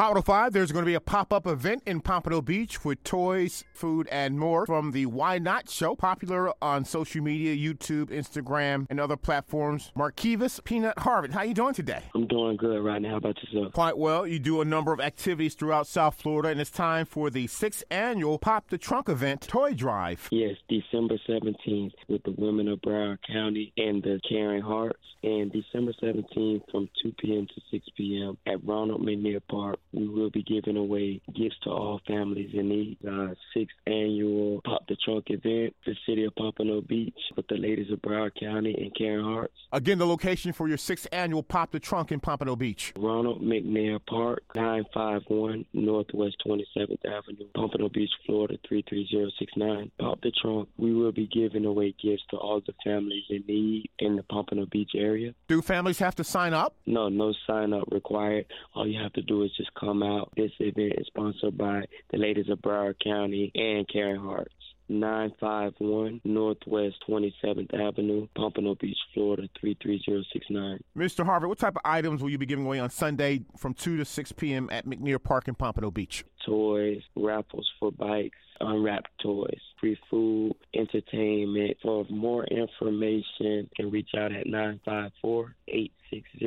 Hot 105, there's going to be a pop up event in Pompano Beach with toys, food, and more from the Why Not Show, popular on social media, YouTube, Instagram, and other platforms. Markevis Peanut Harvard, how you doing today? I'm doing good right now. How about yourself? Quite well. You do a number of activities throughout South Florida, and it's time for the sixth annual Pop the Trunk event toy drive. Yes, December 17th with the women of Broward County and the Caring Hearts, and December 17th from 2 p.m. to 6 p.m. at Ronald McNair Park we will be giving away gifts to all families in need. Our uh, sixth annual Pop the Trunk event, the city of Pompano Beach, with the ladies of Broward County and Caring Hearts. Again, the location for your sixth annual Pop the Trunk in Pompano Beach. Ronald McNair Park, 951 Northwest 27th Avenue, Pompano Beach, Florida 33069. Pop the Trunk, we will be giving away gifts to all the families in need in the Pompano Beach area. Do families have to sign up? No, no sign up required. All you have to do is just come out. This event is sponsored by the ladies of Broward County and Caring Hearts. 951 Northwest 27th Avenue, Pompano Beach, Florida 33069. Mr. Harvard, what type of items will you be giving away on Sunday from 2 to 6 p.m. at McNair Park in Pompano Beach? Toys, raffles for bikes, unwrapped toys, free food, entertainment. For more information, can reach out at 954 860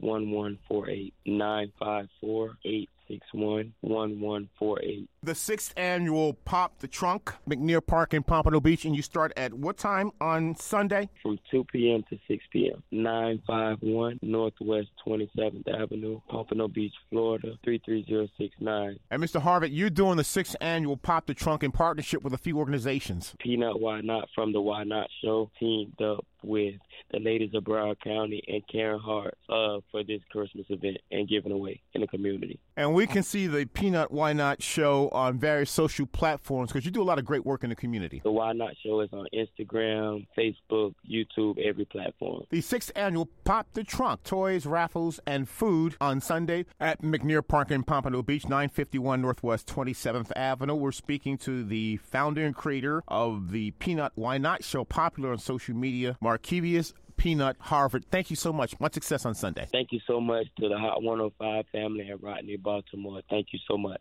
1148. 954 861 1148. The sixth annual Pop the Trunk, McNair Park in Pompano Beach, and you start at what time on Sunday? From 2 p.m. to 6 p.m. 951 Northwest 27th Avenue, Pompano Beach, Florida 33069. And Mr. Harvard, you're doing the sixth annual Pop the Trunk in partnership with a few organizations. Peanut Why Not from the Why Not Show teamed up with the ladies of Broward County and Caring Heart uh, for this Christmas event and giving away in the community. And we can see the Peanut Why Not show on various social platforms because you do a lot of great work in the community. The Why Not show is on Instagram, Facebook, YouTube, every platform. The sixth annual Pop the Trunk toys, raffles, and food on Sunday at McNair Park in Pompano Beach, 951 Northwest 27th Avenue. We're speaking to the founder and creator of the Peanut Why Not show, popular on social media, Markevis Peanut Harvard. Thank you so much. Much success on Sunday. Thank you so much to the Hot 105 family at Rodney, Baltimore. Thank you so much.